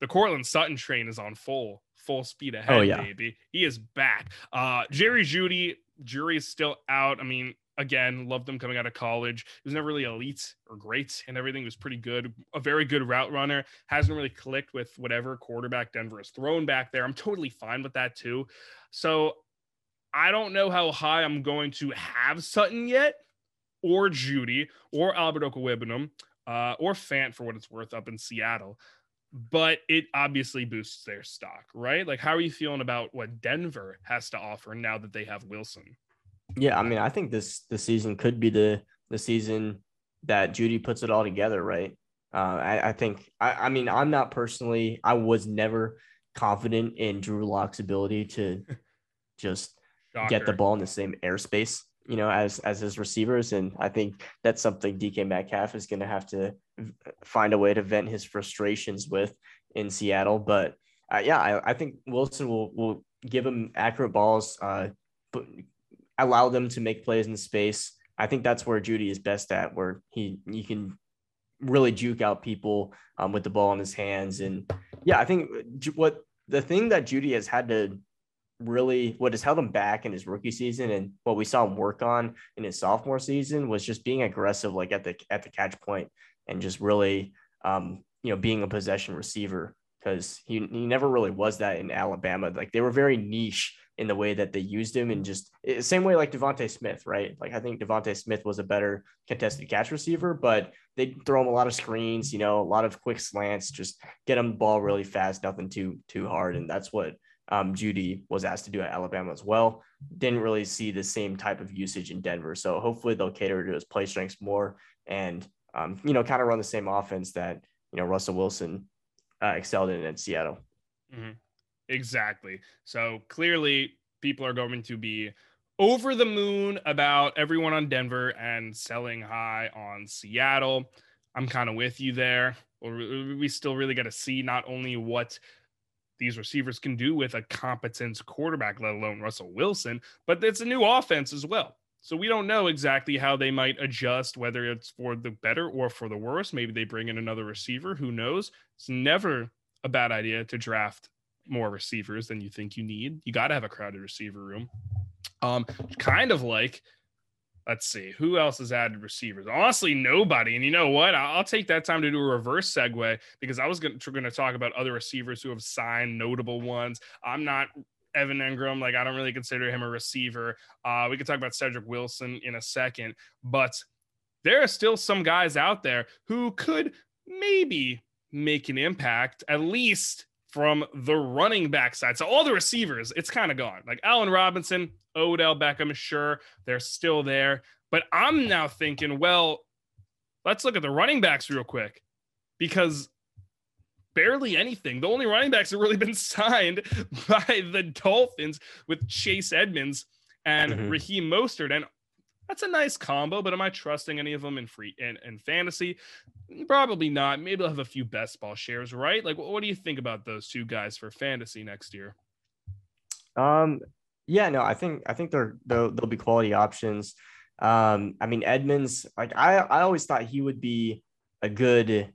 Speaker 1: the Courtland Sutton train is on full full speed ahead, oh, yeah. baby. He is back. Uh Jerry Jeudy, jury is still out. I mean, again, loved him coming out of college. He was never really elite or great, and everything was pretty good. A very good route runner. Hasn't really clicked with whatever quarterback Denver has thrown back there. I'm totally fine with that too. So I don't know how high I'm going to have Sutton yet, or Judy, or Albert Okwuegbunam, uh, or Fant for what it's worth up in Seattle. But it obviously boosts their stock, right? Like, how are you feeling about what Denver has to offer now that they have Wilson?
Speaker 2: Yeah, I mean, I think this the season could be the the season that Jeudy puts it all together, right? Uh, I, I think I, I mean I'm not personally I was never confident in Drew Lock's ability to just Shocker. get the ball in the same airspace, you know, as as his receivers, and I think that's something DK Metcalf is going to have to find a way to vent his frustrations with in Seattle. But uh, yeah, I, I think Wilson will will give him accurate balls, uh, but allow them to make plays in space. I think that's where Jeudy is best at, where he he can really juke out people um, with the ball in his hands. And yeah, I think what the thing that Jeudy has had to really what has held him back in his rookie season and what we saw him work on in his sophomore season was just being aggressive, like at the at the catch point, and just really um, you know being a possession receiver because he, he never really was that in Alabama. Like they were very niche in the way that they used him and just eh, same way like DeVonta Smith, right? Like I think DeVonta Smith was a better contested catch receiver, but they throw him a lot of screens, you know, a lot of quick slants, just get him the ball really fast, nothing too too hard. And that's what um, Jeudy was asked to do at Alabama as well. Didn't really see the same type of usage in Denver. So hopefully they'll cater to his play strengths more and um, you know, kind of run the same offense that, you know, Russell Wilson uh, excelled in at Seattle.
Speaker 1: Mm-hmm. Exactly. So clearly, people are going to be over the moon about everyone on Denver and selling high on Seattle. I'm kind of with you there. We still really got to see not only what these receivers can do with a competent quarterback, let alone Russell Wilson, but it's a new offense as well. So we don't know exactly how they might adjust, whether it's for the better or for the worse. Maybe they bring in another receiver. Who knows? It's never a bad idea to draft more receivers than you think you need. You got to have a crowded receiver room. Um, kind of like, let's see, who else has added receivers? Honestly, nobody. And you know what? I'll, take that time to do a reverse segue because I was going to talk about other receivers who have signed notable ones. I'm not Evan Engram. Like, I don't really consider him a receiver. Uh, we could talk about Cedric Wilson in a second, but there are still some guys out there who could maybe make an impact, at least from the running back side. So all the receivers, it's kind of gone. Like Allen Robinson, Odell Beckham, sure, they're still there. But I'm now thinking, well, let's look at the running backs real quick because barely anything. The only running backs have really been signed by the Dolphins with Chase Edmonds and mm-hmm. Raheem Mostert. And that's a nice combo, but am I trusting any of them in free and in, in fantasy? Probably not. Maybe I'll have a few best ball shares, right? Like, what, what do you think about those two guys for fantasy next year?
Speaker 2: Um, yeah, no, I think I think they're they'll, they'll be quality options. Um, I mean Edmonds, like I I always thought he would be a good,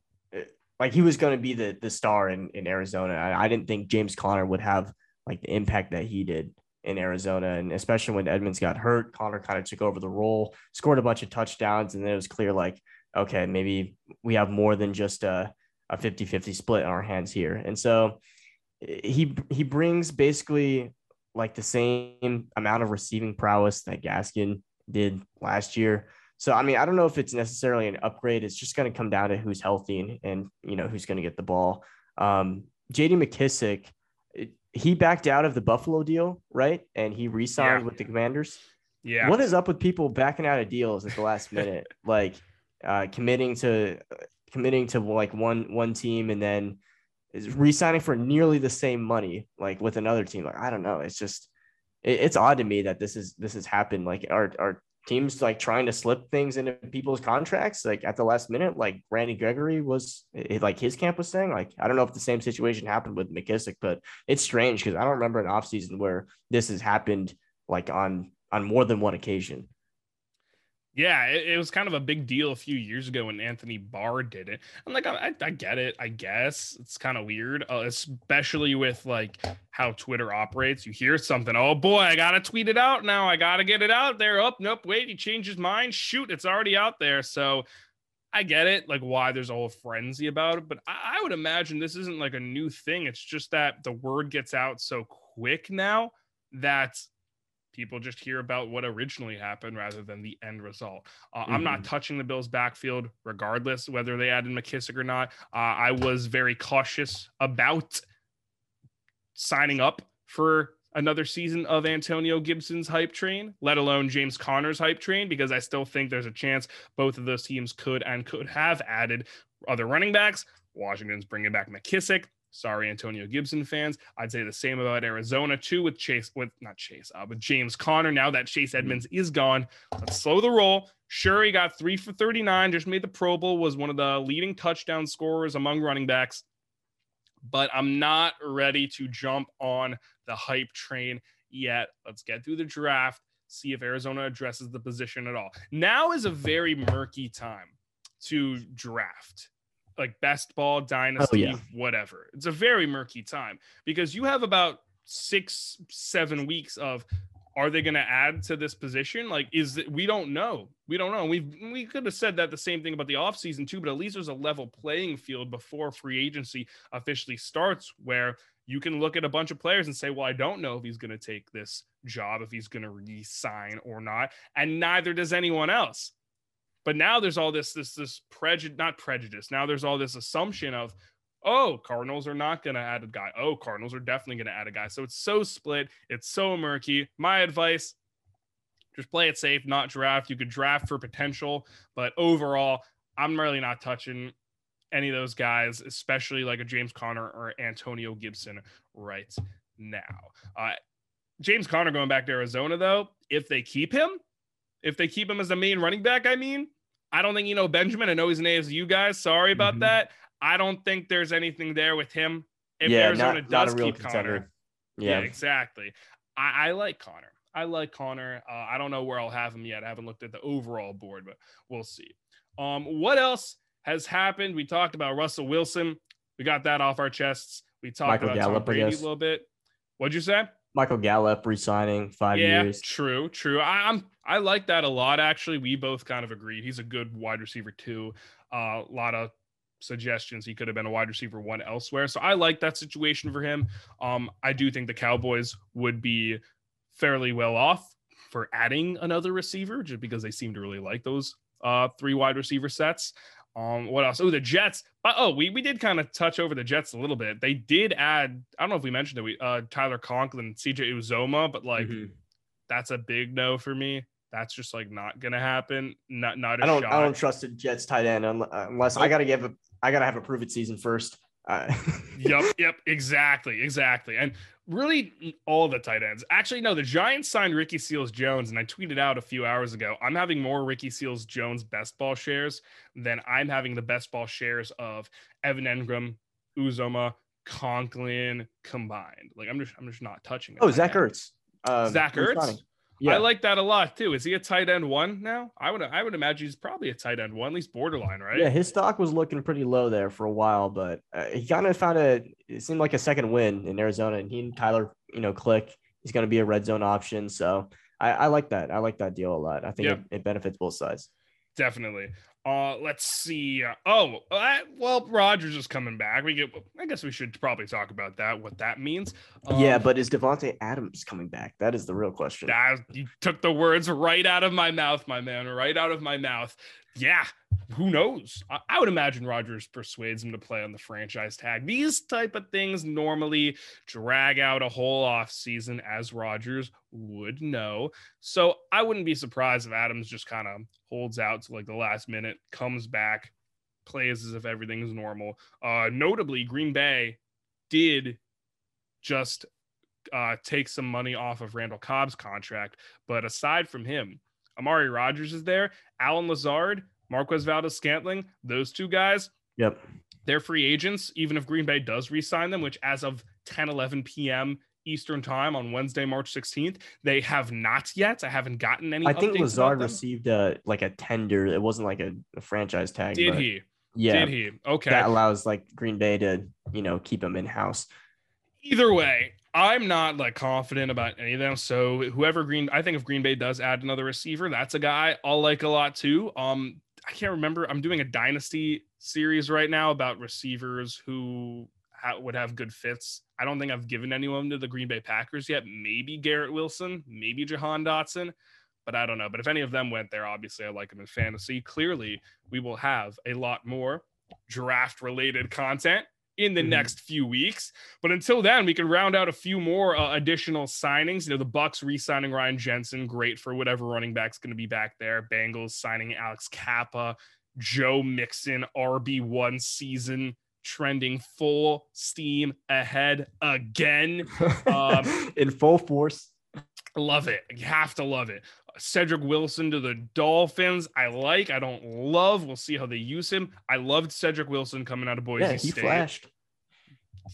Speaker 2: like he was going to be the the star in in Arizona. I, I didn't think James Conner would have like the impact that he did in Arizona. And especially when Edmonds got hurt, Conner kind of took over the role, scored a bunch of touchdowns, and then it was clear like, okay, maybe we have more than just a, a 50 50 split in our hands here. And so he he brings basically like the same amount of receiving prowess that Gaskin did last year. So I mean, I don't know if it's necessarily an upgrade. It's just going to come down to who's healthy and, and you know who's going to get the ball. Um, J.D. McKissic, he backed out of the Buffalo deal, right? And he re-signed yeah. with the Commanders.
Speaker 1: Yeah.
Speaker 2: What is up with people backing out of deals at the last minute, like uh, committing to committing to like one one team and then is re-signing for nearly the same money, like with another team? Like I don't know. It's just it, it's odd to me that this is this has happened. Like our our teams like trying to slip things into people's contracts like at the last minute like randy gregory was it, like his camp was saying like i don't know if the same situation happened with mckissic but it's strange because i don't remember an offseason where this has happened like on on more than one occasion
Speaker 1: yeah, it, it, was kind of a big deal a few years ago when Anthony Barr did it. I'm like, I, I get it. I guess it's kind of weird, uh, especially with like how Twitter operates. You hear something, oh boy, I gotta tweet it out now. I gotta get it out there. Up, oh, nope, wait, he changed his mind. Shoot, it's already out there. So I get it, like why there's a whole frenzy about it. But I, I would imagine this isn't like a new thing. It's just that the word gets out so quick now that people just hear about what originally happened rather than the end result. Uh, mm-hmm. I'm not mm-hmm. touching the Bills' backfield, regardless whether they added McKissic or not. Uh, I was very cautious about signing up for another season of Antonio Gibson's hype train, let alone James Conner's hype train, because I still think there's a chance both of those teams could and could have added other running backs. Washington's bringing back McKissic. Sorry, Antonio Gibson fans. I'd say the same about Arizona too, with Chase, with not Chase, uh, with James Conner. Now that Chase mm-hmm. Edmonds is gone, let's slow the roll. Sure, he got three for 39, just made the Pro Bowl, was one of the leading touchdown scorers among running backs. But I'm not ready to jump on the hype train yet. Let's get through the draft, see if Arizona addresses the position at all. Now is a very murky time to draft like best ball oh, dynasty, oh, yeah. whatever. It's a very murky time because you have about six, seven weeks of are they going to add to this position? Like, is it, we don't know. We don't know. We we could have said that the same thing about the offseason too, but at least there's a level playing field before free agency officially starts where you can look at a bunch of players and say, well, I don't know if he's going to take this job, if he's going to re-sign or not. And neither does anyone else. But now there's all this this this prejudice, not prejudice. Now there's all this assumption of, oh, Cardinals are not going to add a guy. Oh, Cardinals are definitely going to add a guy. So it's so split. It's so murky. My advice: just play it safe, not draft. You could draft for potential, but overall, I'm really not touching any of those guys, especially like a James Conner or Antonio Gibson right now. Uh, James Conner going back to Arizona, though, if they keep him, if they keep him as the main running back, I mean, I don't think you know Benjamin. I know he's an ASU guy. Sorry about mm-hmm. that. I don't think there's anything there with him.
Speaker 2: If yeah, Arizona not, does not keep Conner.
Speaker 1: Yeah. yeah, exactly. I, I, like Conner. I like Conner. Uh, I don't know where I'll have him yet. I haven't looked at the overall board, but we'll see. Um, what else has happened? We talked about Russell Wilson. We got that off our chests. We talked Michael about Gallup, Tom Brady a little bit. What'd you say?
Speaker 2: Michael Gallup resigning five yeah, years.
Speaker 1: True, true. I, am I like that a lot. Actually, we both kind of agreed. He's a good wide receiver too. A uh, lot of suggestions he could have been a wide receiver one elsewhere. So I like that situation for him. Um, I do think the Cowboys would be fairly well off for adding another receiver, just because they seem to really like those uh, three wide receiver sets. Um, what else? Oh, the Jets. Oh, we, we did kind of touch over the Jets a little bit. They did add, I don't know if we mentioned it, we uh Tyler Conklin, CJ Uzomah, but like mm-hmm. that's a big no for me. That's just like not gonna happen. Not not a
Speaker 2: I don't
Speaker 1: shot.
Speaker 2: I don't trust the Jets tight end unless I gotta give a I gotta have a prove it season first. Uh,
Speaker 1: yep, yep, exactly, exactly. And really all the tight ends. Actually, no, the Giants signed Ricky Seals Jones, and I tweeted out a few hours ago. I'm having more Ricky Seals Jones best ball shares than I'm having the best ball shares of Evan Engram, Uzomah, Conklin combined. Like I'm just I'm just not touching it.
Speaker 2: Oh, Zach Ertz.
Speaker 1: Um, Zach Ertz. Yeah. I like that a lot too. Is he a tight end one now? I would I would imagine he's probably a tight end one, at least borderline, right?
Speaker 2: Yeah, his stock was looking pretty low there for a while, but uh, he kind of found a it seemed like a second win in Arizona, and he and Tyler, you know, click. He's going to be a red zone option. So I, I, like that. I like that deal a lot. I think it, it benefits both sides.
Speaker 1: Definitely. Uh, let's see. Oh, uh, well, Rodgers is coming back. We get. I guess we should probably talk about that. What that means.
Speaker 2: Um, yeah, but is Davante Adams coming back? That is the real question.
Speaker 1: That, you took the words right out of my mouth, my man. Right out of my mouth. Yeah, who knows? I, I would imagine Rodgers persuades him to play on the franchise tag. These type of things normally drag out a whole off season, as Rodgers would know. So I wouldn't be surprised if Adams just kind of holds out to like the last minute, comes back, plays as if everything is normal. Uh, notably, Green Bay did just uh, take some money off of Randall Cobb's contract, but aside from him, Amari Rodgers is there. Allen Lazard, Marquez Valdes Scantling, those two guys.
Speaker 2: Yep.
Speaker 1: They're free agents, even if Green Bay does re-sign them, which as of 10, 11 p.m. Eastern time on Wednesday, March 16th, they have not yet. I haven't gotten any.
Speaker 2: I think Lazard received a like a tender. It wasn't like a, a franchise tag.
Speaker 1: Did he?
Speaker 2: Yeah.
Speaker 1: Did he? Okay.
Speaker 2: That allows like Green Bay to, you know, keep him in house.
Speaker 1: Either way, I'm not like confident about any of them. So whoever Green, I think if Green Bay does add another receiver, that's a guy I'll like a lot too. Um, I can't remember. I'm doing a dynasty series right now about receivers who ha- would have good fits. I don't think I've given anyone to the Green Bay Packers yet. Maybe Garrett Wilson, maybe Jahan Dotson, but I don't know. But if any of them went there, obviously I like them in fantasy. Clearly, we will have a lot more draft related content in the mm-hmm. next few weeks. But until then, we can round out a few more uh, additional signings. You know, the Bucs re-signing Ryan Jensen, great for whatever running back's going to be back there. Bengals signing Alex Cappa, Joe Mixon, RB one season trending full steam ahead again
Speaker 2: um, in full force.
Speaker 1: Love it. You have to love it. Cedric Wilson to the Dolphins. I like. I don't love. We'll see how they use him. I loved Cedric Wilson coming out of Boise yeah, he State. Flashed.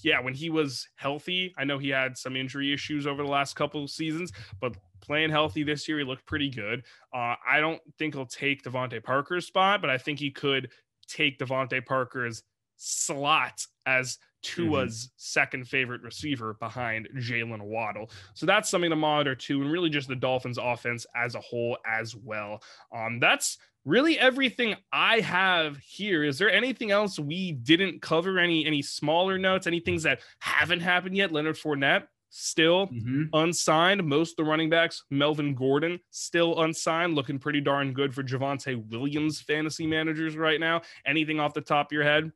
Speaker 1: Yeah, when he was healthy, I know he had some injury issues over the last couple of seasons, but playing healthy this year, he looked pretty good. Uh, I don't think he'll take DeVante Parker's spot, but I think he could take DeVante Parker's slot as Tua's mm-hmm. second favorite receiver behind Jalen Waddle. So that's something to monitor too, and really just the Dolphins offense as a whole as well. Um, that's really everything I have here. Is there anything else we didn't cover? Any any smaller notes? Any things that haven't happened yet? Leonard Fournette still mm-hmm. unsigned. Most of the running backs, Melvin Gordon still unsigned, looking pretty darn good for Javonte Williams fantasy managers right now. Anything off the top of your head?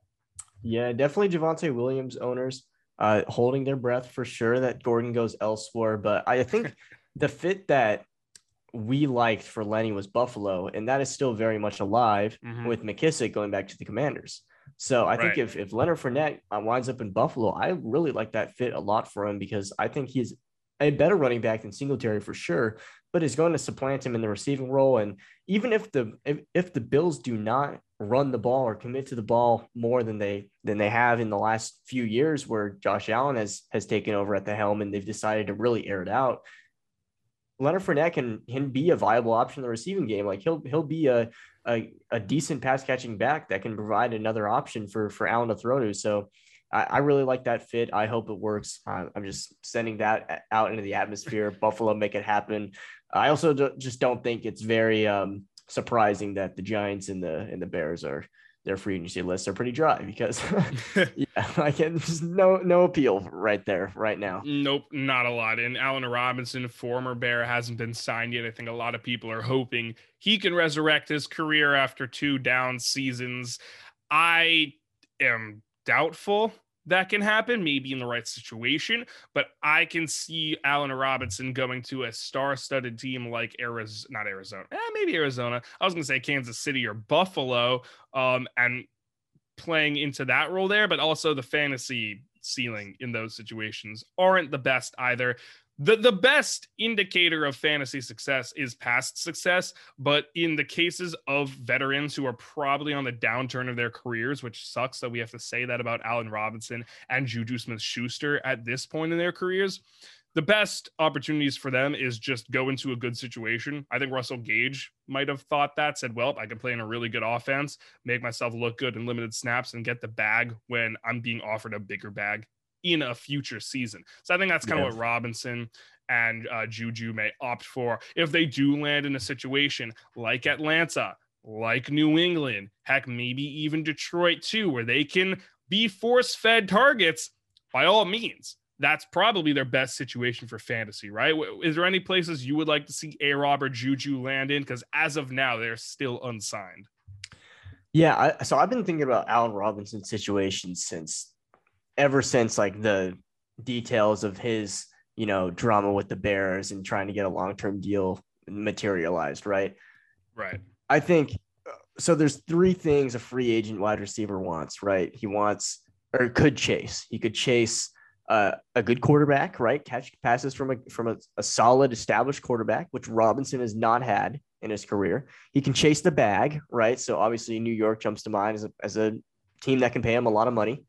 Speaker 2: Yeah, definitely Javonte Williams owners uh, holding their breath for sure that Gordon goes elsewhere. But I think the fit that we liked for Lenny was Buffalo, and that is still very much alive mm-hmm. with McKissic going back to the Commanders. So I right. think if, if Leonard Fournette uh, winds up in Buffalo, I really like that fit a lot for him because I think he's a better running back than Singletary for sure, but is going to supplant him in the receiving role. And even if the if, if the Bills do not run the ball or commit to the ball more than they than they have in the last few years where Josh Allen has has taken over at the helm and they've decided to really air it out. Leonard Fournette can can be a viable option in the receiving game. Like he'll he'll be a a, a decent pass catching back that can provide another option for for Allen to throw to. So I, really like that fit. I hope it works. I'm just sending that out into the atmosphere. Buffalo make it happen. I also do, just don't think it's very um, surprising that the Giants and the and the Bears are their free agency lists are pretty dry because yeah, I can just no no appeal right there right now.
Speaker 1: Nope, not a lot. And Allen Robinson, former Bear, hasn't been signed yet. I think a lot of people are hoping he can resurrect his career after two down seasons. I am doubtful that can happen, maybe in the right situation. But I can see Allen Robinson going to a star-studded team like Arizona, not Arizona, eh, maybe Arizona. I was going to say Kansas City or Buffalo, um, and playing into that role there. But also the fantasy ceiling in those situations aren't the best either the the best indicator of fantasy success is past success but in the cases of veterans who are probably on the downturn of their careers which sucks that we have to say that about Allen Robinson and Juju Smith-Schuster at this point in their careers the best opportunities for them is just go into a good situation. I think Russell Gage might have thought that, said, Well, I can play in a really good offense, make myself look good in limited snaps, and get the bag when I'm being offered a bigger bag in a future season. So I think that's kind of what Robinson and uh, Juju may opt for if they do land in a situation like Atlanta, like New England, heck, maybe even Detroit too, where they can be force fed targets. By all means, that's probably their best situation for fantasy, right? Is there any places you would like to see A Rob or Juju land in? Because as of now, they're still unsigned.
Speaker 2: Yeah, I, so I've been thinking about Allen Robinson's situation since ever since like the details of his, you know, drama with the Bears and trying to get a long-term deal materialized, right?
Speaker 1: Right.
Speaker 2: I think so there's three things a free agent wide receiver wants, right? He wants or could chase. He could chase uh, a good quarterback, right? Catch passes from a from a, a solid established quarterback, which Robinson has not had in his career. He can chase the bag, right? So obviously New York jumps to mind as a, as a team that can pay him a lot of money,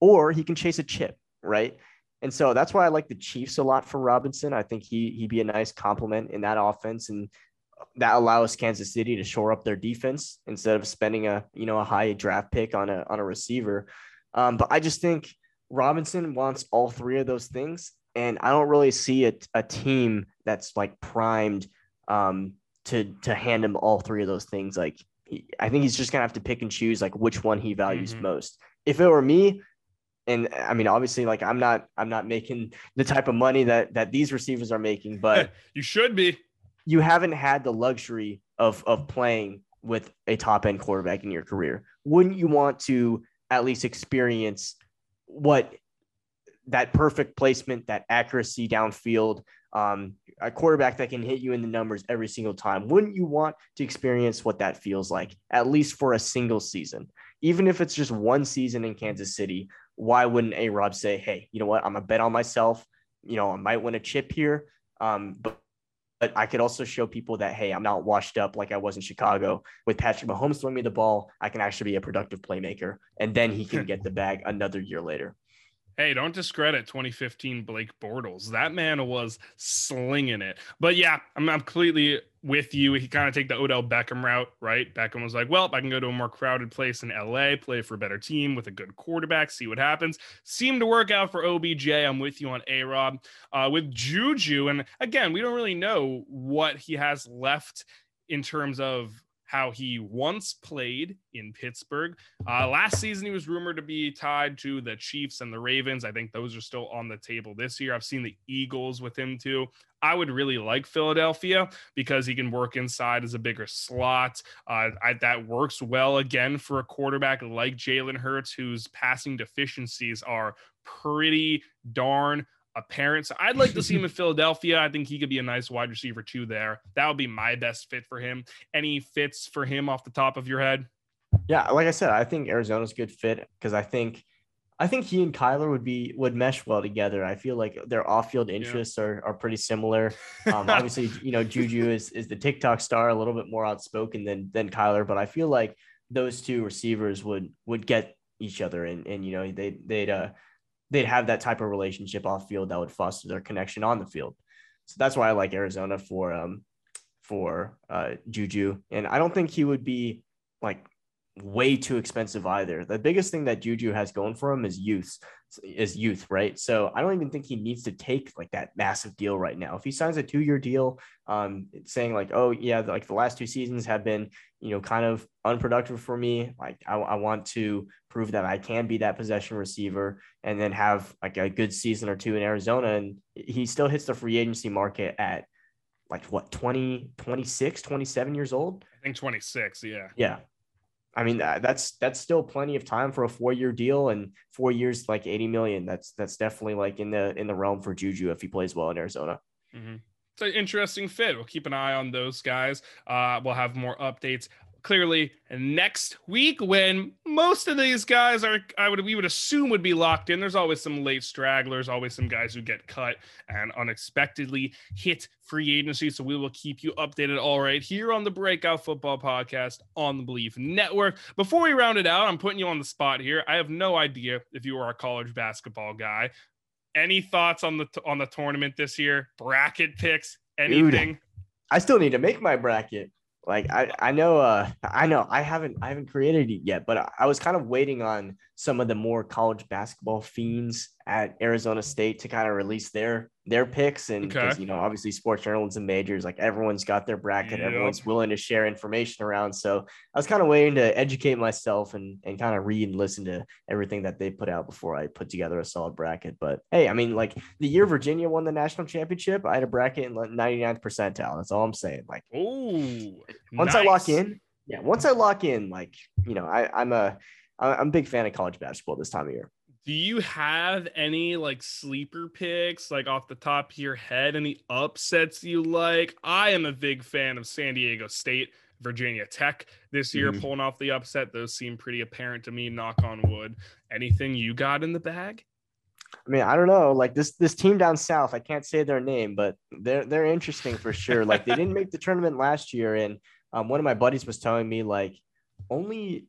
Speaker 2: or he can chase a chip, right? And so that's why I like the Chiefs a lot for Robinson. I think he he'd be a nice complement in that offense, and that allows Kansas City to shore up their defense instead of spending a you know a high draft pick on a on a receiver. Um, but I just think Robinson wants all three of those things, and I don't really see a, a team that's like primed um, to to hand him all three of those things. Like he- I think he's just gonna have to pick and choose like which one he values
Speaker 1: Mhm.
Speaker 2: most. If it were me, and I mean obviously like I'm not I'm not making the type of money that that these receivers are making, but
Speaker 1: you should be.
Speaker 2: you haven't had the luxury of of playing with a top end quarterback in your career. Wouldn't you want to at least experience what that perfect placement, that accuracy downfield, um, a quarterback that can hit you in the numbers every single time? Wouldn't you want to experience what that feels like at least for a single season? Even if it's just one season in Kansas City, why wouldn't A Rob say, hey, you know what? I'm a bet on myself. You know, I might win a chip here. Um, but but I could also show people that hey, I'm not washed up like I was in Chicago with Patrick Mahomes throwing me the ball. I can actually be a productive playmaker, and then he can get the bag another year later.
Speaker 1: Hey, don't discredit 2015 Blake Bortles. That man was slinging it. But yeah, I'm, I'm completely with you. He kind of take the Odell Beckham route, right? Beckham was like, well, I can go to a more crowded place in LA, play for a better team with a good quarterback, see what happens. Seemed to work out for OBJ. I'm with you on A Rob. Uh, with Juju, and again, we don't really know what he has left in terms of how he once played in Pittsburgh. Uh, last season, he was rumored to be tied to the Chiefs and the Ravens. I think those are still on the table this year. I've seen the Eagles with him too. I would really like Philadelphia because he can work inside as a bigger slot. Uh, I, that works well again for a quarterback like Jalen Hurts, whose passing deficiencies are pretty darn apparent. So I'd like to see him in Philadelphia. I think he could be a nice wide receiver too there. That would be my best fit for him. Any fits for him off the top of your head?
Speaker 2: Yeah, like I said, I think Arizona's a good fit because I think I think he and Kyler would be would mesh well together. I feel like their off-field interests are, are pretty similar. Um, obviously, you know, Juju is is the TikTok star, a little bit more outspoken than than Kyler, but I feel like those two receivers would would get each other and and you know they they'd uh they'd have that type of relationship off field that would foster their connection on the field. So that's why I like Arizona for um for uh Juju. And I don't think he would be like way too expensive either. The biggest thing that Juju has going for him is youth, is youth, right? So I don't even think he needs to take like that massive deal right now. If he signs a two-year deal, um, saying like, oh yeah, like the last two seasons have been, you know, kind of unproductive for me. Like I, I want to prove that I can be that possession receiver and then have like a good season or two in Arizona. And he still hits the free agency market at like what 20, 26, 27 years old.
Speaker 1: I think 26. Yeah.
Speaker 2: Yeah. I mean that's that's still plenty of time for a four year deal and four years like 80 million. That's that's definitely like in the in the realm for Juju if he plays well in Arizona.
Speaker 1: Mm-hmm. It's an interesting fit. We'll keep an eye on those guys. Uh, we'll have more updates clearly next week when most of these guys are I would we would assume would be locked in. There's always some late stragglers, always some guys who get cut and unexpectedly hit free agency. So we will keep you updated all right here on the Breakout Football Podcast on the Bleav Network. Before we round it out, I'm putting you on the spot here. I have no idea if you are a college basketball guy. Any thoughts on the on the tournament this year? Bracket picks? Anything?
Speaker 2: Dude, I still need to make my bracket. Like I, I know uh I know I haven't I haven't created it yet, but I, I was kind of waiting on some of the more college basketball fiends at Arizona State to kind of release their their picks. And because
Speaker 1: Okay.
Speaker 2: you know obviously sports journalism majors like everyone's got their bracket
Speaker 1: Yep.
Speaker 2: everyone's willing to share information around. So I was kind of waiting to educate myself and and kind of read and listen to everything that they put out before I put together a solid bracket. But hey I mean like the year Virginia won the national championship I had a bracket in like 99th percentile. That's all I'm saying like
Speaker 1: Oh,
Speaker 2: once I lock in, yeah, once I lock in, like you know, I, I'm a I'm a big fan of college basketball this time of year.
Speaker 1: Do you have any like sleeper picks, like off the top of your head? Any upsets you like? I am a big fan of San Diego State, Virginia Tech this year,
Speaker 2: Mhm.
Speaker 1: pulling off the upset. Those seem pretty apparent to me. Knock on wood. Anything you got in the bag?
Speaker 2: I mean, I don't know, like this this team down south. I can't say their name, but they're they're interesting for sure. Like they didn't make the tournament last year, and um, one of my buddies was telling me like only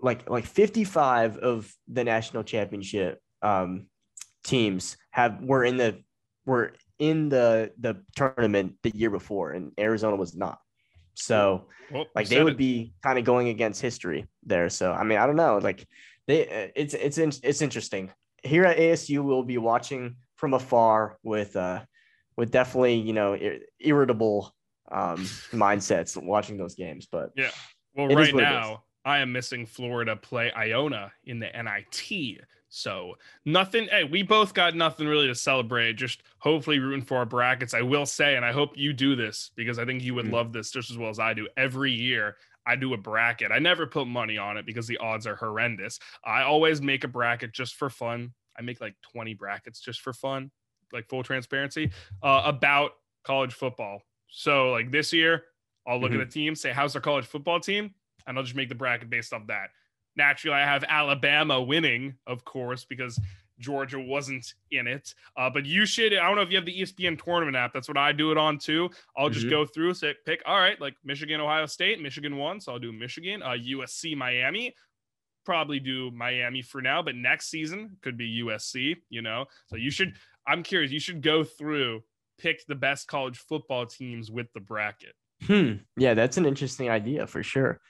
Speaker 2: like like 55 of the national championship um, teams have were in the were in the the tournament the year before, and Arizona was not. So
Speaker 1: Well,
Speaker 2: like they would
Speaker 1: it.
Speaker 2: be kind of going against history there. So I mean, I don't know. Like they, uh, it's it's it's interesting. Here at ASU, we'll be watching from afar with uh with definitely you know ir- irritable um mindsets watching those games. But
Speaker 1: Yeah. Well, right
Speaker 2: what it is.
Speaker 1: now, I am missing Florida play Iona in the NIT. So nothing. Hey, we both got nothing really to celebrate. Just hopefully rooting for our brackets. I will say, and I hope you do this because I think you would
Speaker 2: Mm.
Speaker 1: love this just as well as I do. Every year, I do a bracket. I never put money on it because the odds are horrendous. I always make a bracket just for fun. I make like 20 brackets just for fun, like full transparency, uh, about college football. So, like this year, I'll look
Speaker 2: Mhm.
Speaker 1: at the team, say, how's our college football team? And I'll just make the bracket based off that. Naturally, I have Alabama winning, of course, because Georgia wasn't in it. Uh, but you should, I don't know if you have the ESPN tournament app. That's what I do it on too. I'll just
Speaker 2: Mhm.
Speaker 1: go through, say, pick, all right, like Michigan, Ohio State, Michigan won. So I'll do Michigan, uh, USC, Miami. Probably do Miami for now, but next season could be USC, you know? So you should, I'm curious, you should go through, pick the best college football teams with the bracket.
Speaker 2: hmm, yeah, that's an interesting idea for sure.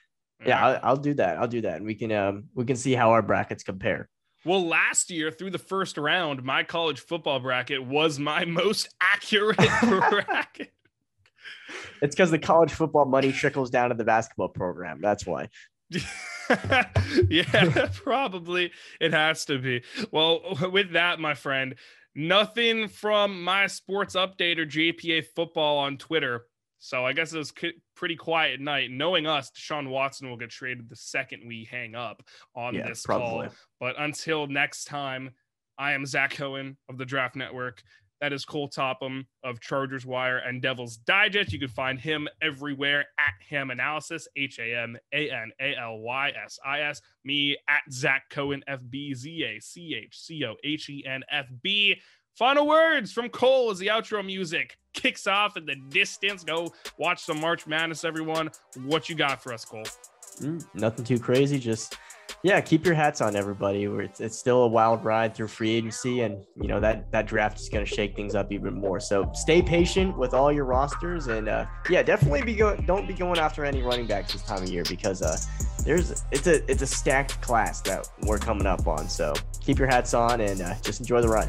Speaker 2: Yeah, I'll, I'll do that. I'll do that, and we can um we can see how our brackets compare.
Speaker 1: Well, last year through the first round, my college football bracket was my most accurate bracket.
Speaker 2: It's because the college football money trickles down to the basketball program. That's why.
Speaker 1: yeah, probably it has to be. Well, with that, my friend, nothing from my sports update or JPA football on Twitter. So I guess it was pretty quiet night. Knowing us, Deshaun Watson will get traded the second we hang up on
Speaker 2: Yeah,
Speaker 1: this
Speaker 2: probably.
Speaker 1: call. But until next time, I am Zach Cohen of the Draft Network. That is Cole Topham of Chargers Wire and Devil's Digest. You can find him everywhere at Ham Analysis, H A M A N A L Y S I S. Me at Zach Cohen, F B Z A C H C O H E N F B. Final words from Cole as the outro music kicks off in the distance. Go watch some March Madness, everyone. What you got for us, Cole?
Speaker 2: Mm, nothing too crazy. Just yeah, keep your hats on, everybody. It's, it's still a wild ride through free agency, and you know that that draft is going to shake things up even more. So stay patient with all your rosters, and uh, yeah, definitely be going. Don't be going after any running backs this time of year because uh, there's it's a it's a stacked class that we're coming up on. So keep your hats on and uh, just enjoy the ride.